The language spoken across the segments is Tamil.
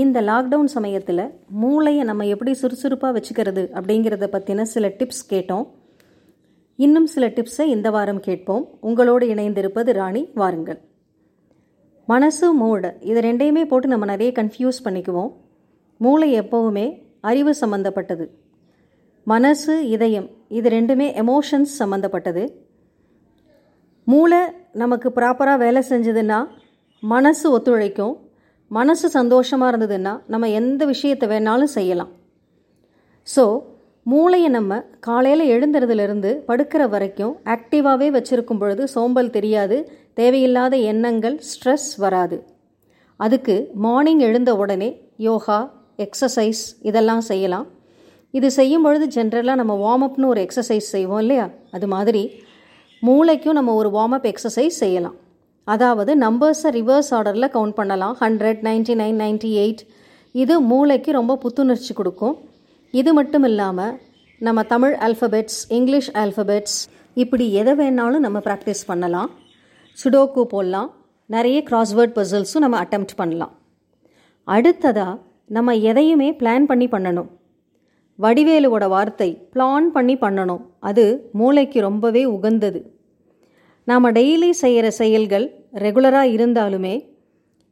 இந்த லாக்டவுன் சமயத்தில் மூளையை நம்ம எப்படி சுறுசுறுப்பாக வச்சுக்கிறது அப்படிங்கிறத பற்றின சில டிப்ஸ் கேட்டோம். இன்னும் சில டிப்ஸை இந்த வாரம் கேட்போம். உங்களோடு இணைந்திருப்பது ராணி வாருங்கள். மனசு மூளை இது ரெண்டையுமே போட்டு நம்ம நிறைய கன்ஃபியூஸ் பண்ணிக்குவோம். மூளை எப்போவுமே அறிவு சம்மந்தப்பட்டது மனசு இதயம் இது ரெண்டுமே எமோஷன்ஸ் சம்மந்தப்பட்டது மூளை நமக்கு ப்ராப்பராக வேலை செஞ்சதுன்னா மனசு ஒத்துழைக்கும். மனசு சந்தோஷமாக இருந்ததுன்னா நம்ம எந்த விஷயத்தை வேணாலும் செய்யலாம். ஸோ மூளையை நம்ம காலையில் எழுந்துறதுலேருந்து படுக்கிற வரைக்கும் ஆக்டிவாகவே வச்சுருக்கும் பொழுது சோம்பல் தெரியாது தேவையில்லாத எண்ணங்கள் ஸ்ட்ரெஸ் வராது. அதுக்கு மார்னிங் எழுந்த உடனே யோகா எக்ஸசைஸ் இதெல்லாம் செய்யலாம். இது செய்யும் பொழுது ஜென்ரலாக நம்ம வார்ம் அப்னு ஒரு எக்ஸசைஸ் செய்வோம் இல்லையா? அது மாதிரி மூளைக்கும் நம்ம ஒரு வார்ம் அப் எக்ஸசைஸ் செய்யலாம். அதாவது நம்பர்ஸை ரிவர்ஸ் ஆர்டரில் கவுண்ட் பண்ணலாம் hundred ninety nine ninety eight இது மூளைக்கு ரொம்ப புத்துணர்ச்சி கொடுக்கும். இது மட்டும் இல்லாமல் நம்ம தமிழ் ஆல்ஃபபெட்ஸ் இங்கிலீஷ் ஆல்ஃபபெட்ஸ் இப்படி எதை வேணாலும் நம்ம ப்ராக்டிஸ் பண்ணலாம். சுடோக்கு போடலாம். நிறைய கிராஸ்வேர்ட் பசில்ஸும் நம்ம அட்டம்ப்ட் பண்ணலாம். அடுத்ததாக நம்ம எதையுமே பிளான் பண்ணி பண்ணணும். வடிவேலுவோட வார்த்தை பிளான் பண்ணி பண்ணணும். அது மூளைக்கு ரொம்பவே உகந்தது. நாம் டெய்லி செய்கிற செயல்கள் ரெகுலராக இருந்தாலுமே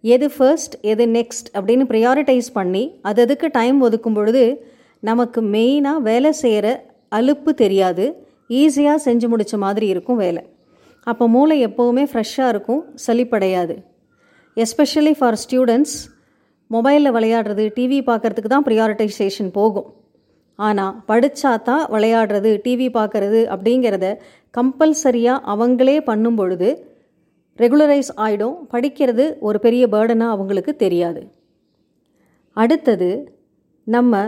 எது ஃபர்ஸ்ட் எது நெக்ஸ்ட் அப்படின்னு ப்ரியாரிட்டைஸ் பண்ணி அது அதுக்கு டைம் ஒதுக்கும் பொழுது நமக்கு மெயினாக வேலை செய்கிற அலுப்பு தெரியாது. ஈஸியாக செஞ்சு முடித்த மாதிரி இருக்கும் வேலை. அப்போ மூளை எப்போவுமே ஃப்ரெஷ்ஷாக இருக்கும் சளிப்படையாது. எஸ்பெஷலி ஃபார் ஸ்டூடெண்ட்ஸ் மொபைலில் விளையாடுறது டிவி பார்க்குறதுக்கு தான் ப்ரியாரிட்டைசேஷன் போகும். ஆனால் படித்தா தான் விளையாடுறது டிவி பார்க்குறது அப்படிங்கிறத கம்பல்சரியாக அவங்களே பண்ணும் பொழுது ரெகுலரைஸ் ஆகிடும் படிக்கிறது ஒரு பெரிய பேர்டனாக அவங்களுக்கு தெரியாது. அடுத்தது நம்ம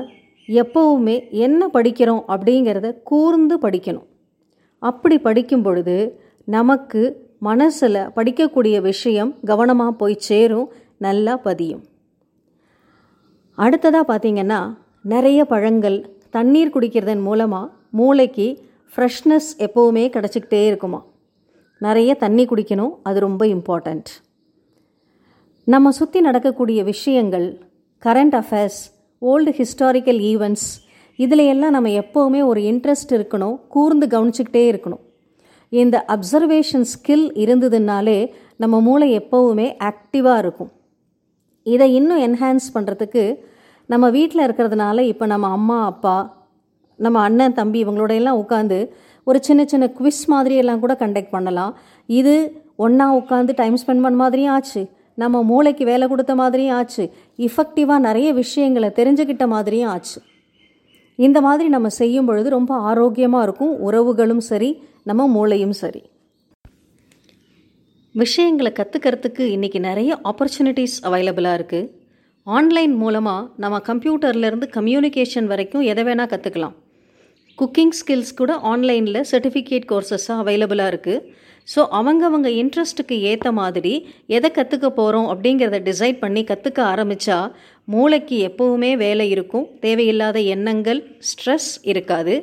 எப்போவுமே என்ன படிக்கிறோம் அப்படிங்கிறத கூர்ந்து படிக்கணும். அப்படி படிக்கும் பொழுது நமக்கு மனசில் படிக்கக்கூடிய விஷயம் கவனமாக போய் சேரும் நல்லா பதியும். அடுத்ததாக பார்த்திங்கன்னா நிறைய பழங்கள் தண்ணீர் குடிக்கிறதன் மூலமாக மூளைக்கு ஃப்ரெஷ்னஸ் எப்போவுமே கிடச்சிக்கிட்டே இருக்குமா? நிறைய தண்ணி குடிக்கணும் அது ரொம்ப இம்பார்ட்டண்ட் நம்ம சுற்றி நடக்கக்கூடிய விஷயங்கள் current affairs old historical events இதில் எல்லாம் நம்ம எப்போவுமே ஒரு இன்ட்ரெஸ்ட் இருக்கணும் கூர்ந்து கவனிச்சுக்கிட்டே இருக்கணும். இந்த அப்சர்வேஷன் ஸ்கில் இருந்ததுனாலே நம்ம மூளை எப்போவுமே ஆக்டிவாக இருக்கும். இதை இன்னும் என்ஹான்ஸ் பண்ணுறதுக்கு நம்ம வீட்டில் இருக்கிறதுனால இப்போ நம்ம அம்மா அப்பா நம்ம அண்ணன் தம்பி இவங்களோட எல்லாம் உட்காந்து ஒரு சின்ன சின்ன குவிஸ் மாதிரி எல்லாம் கூட கண்டக்ட் பண்ணலாம். இது ஒன்றா உட்காந்து டைம் ஸ்பெண்ட் பண்ண மாதிரியும் ஆச்சு. நம்ம மூளைக்கு வேலை கொடுத்த மாதிரியும் ஆச்சு. இஃபெக்டிவாக நிறைய விஷயங்களை தெரிஞ்சுக்கிட்ட மாதிரியும் ஆச்சு. இந்த மாதிரி நம்ம செய்யும் பொழுது ரொம்ப ஆரோக்கியமாக இருக்கும். உறவுகளும் சரி நம்ம மூளையும் சரி. விஷயங்களை கற்றுக்கிறதுக்கு இன்றைக்கி நிறைய ஆப்பர்ச்சுனிட்டிஸ் அவைலபிளாக இருக்குது ஆன்லைன் மூலமாக நம்ம கம்ப்யூட்டர்லேருந்து கம்யூனிகேஷன் வரைக்கும் எதை வேணால் கற்றுக்கலாம் குக்கிங் ஸ்கில்ஸ் கூட ஆன்லைனில் சர்டிஃபிகேட் கோர்சஸாக அவைலபிளாக இருக்குது ஸோ அவங்கவங்க இன்ட்ரெஸ்ட்டுக்கு ஏற்ற மாதிரி எதை கற்றுக்க போகிறோம் அப்படிங்கிறத டிசைட் பண்ணி கற்றுக்க ஆரம்பித்தா மூளைக்கு எப்போவுமே வேலை இருக்கும். தேவையில்லாத எண்ணங்கள் ஸ்ட்ரெஸ் இருக்காது.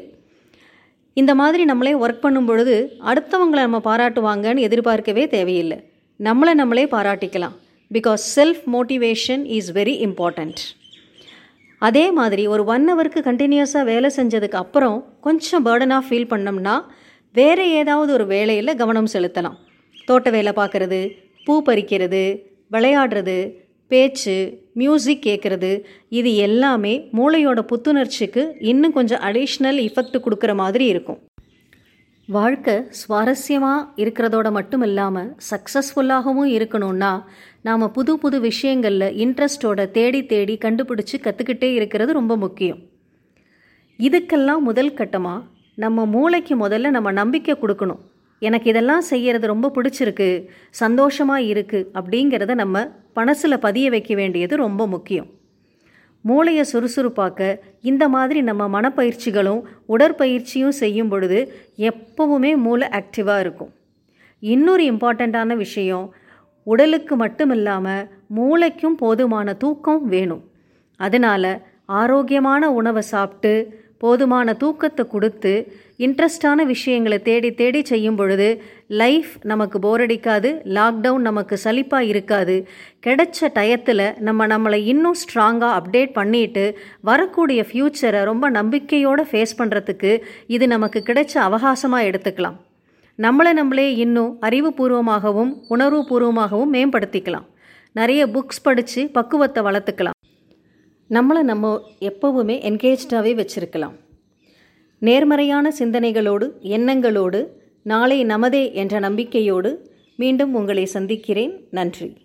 இந்த மாதிரி நம்மளே ஒர்க் பண்ணும் பொழுது அடுத்தவங்களை நம்ம பாராட்டுவாங்கன்னு எதிர்பார்க்கவே தேவையில்லை. நம்மளை நம்மளே பாராட்டிக்கலாம். Because self motivation is very important அதே மாதிரி ஒரு ஒன் ஹவருக்கு கண்டினியூஸாக வேலை செஞ்சதுக்கு அப்புறம் கொஞ்சம் பேர்டனாக ஃபீல் பண்ணோம்னா வேறு ஏதாவது ஒரு வேலையில் கவனம் செலுத்தலாம். தோட்ட வேலை பார்க்குறது பூ பறிக்கிறது விளையாடுறது பேச்சு மியூசிக் கேட்குறது இது எல்லாமே மூளையோட புத்துணர்ச்சிக்கு இன்னும் கொஞ்சம் அடிஷ்னல் இஃபெக்ட் கொடுக்குற மாதிரி இருக்கும். வாழ்க்கை சுவாரஸ்யமாக இருக்கிறதோட மட்டும் இல்லாமல் சக்ஸஸ்ஃபுல்லாகவும் இருக்கணும்னா நாம் புது புது விஷயங்களில் இன்ட்ரெஸ்டோட தேடி தேடி கண்டுபிடிச்சி கற்றுக்கிட்டே இருக்கிறது ரொம்ப முக்கியம். இதுக்கெல்லாம் முதல் கட்டமாக நம்ம மூளைக்கு முதல்ல நம்ம நம்பிக்கை கொடுக்கணும். எனக்கு இதெல்லாம் செய்கிறது ரொம்ப பிடிச்சிருக்கு சந்தோஷமாக இருக்குது அப்படிங்கிறத நம்ம மனசில் பதிய வைக்க வேண்டியது ரொம்ப முக்கியம். மூளையை சுறுசுறுப்பாக்க இந்த மாதிரி நம்ம மனப்பயிற்சிகளும் உடற்பயிற்சியும் செய்யும் பொழுது எப்பவுமே மூளை ஆக்டிவாக இருக்கும். இன்னொரு இம்பார்ட்டண்ட்டான விஷயம் உடலுக்கு மட்டும் இல்லாமல் மூளைக்கும் போதுமான தூக்கம் வேணும். அதனால் ஆரோக்கியமான உணவை சாப்பிட்டு போதுமான தூக்கத்தை கொடுத்து இன்ட்ரெஸ்டான விஷயங்களை தேடி தேடி செய்யும் பொழுது லைஃப் நமக்கு போர் அடிக்காது லாக்டவுன் நமக்கு சலிப்பாக இருக்காது. கிடைச்ச டயத்தில் நம்ம நம்மளை இன்னும் ஸ்ட்ராங்காக அப்டேட் பண்ணிட்டு வரக்கூடிய ஃப்யூச்சரை ரொம்ப நம்பிக்கையோடு ஃபேஸ் பண்ணுறதுக்கு இது நமக்கு கிடைச்ச அவகாசமாக எடுத்துக்கலாம். நம்மளை நம்மளே இன்னும் அறிவுபூர்வமாகவும் உணர்வுபூர்வமாகவும் மேம்படுத்திக்கலாம். நிறைய புக்ஸ் படித்து பக்குவத்தை வளர்த்துக்கலாம். நம்மளை நம்ம எப்போவுமே என்கேஜ்டாகவே வச்சுருக்கலாம். நேர்மறையான சிந்தனைகளோடு எண்ணங்களோடு நாளை நமதே என்ற நம்பிக்கையோடு மீண்டும் உங்களை சந்திக்கிறேன். நன்றி.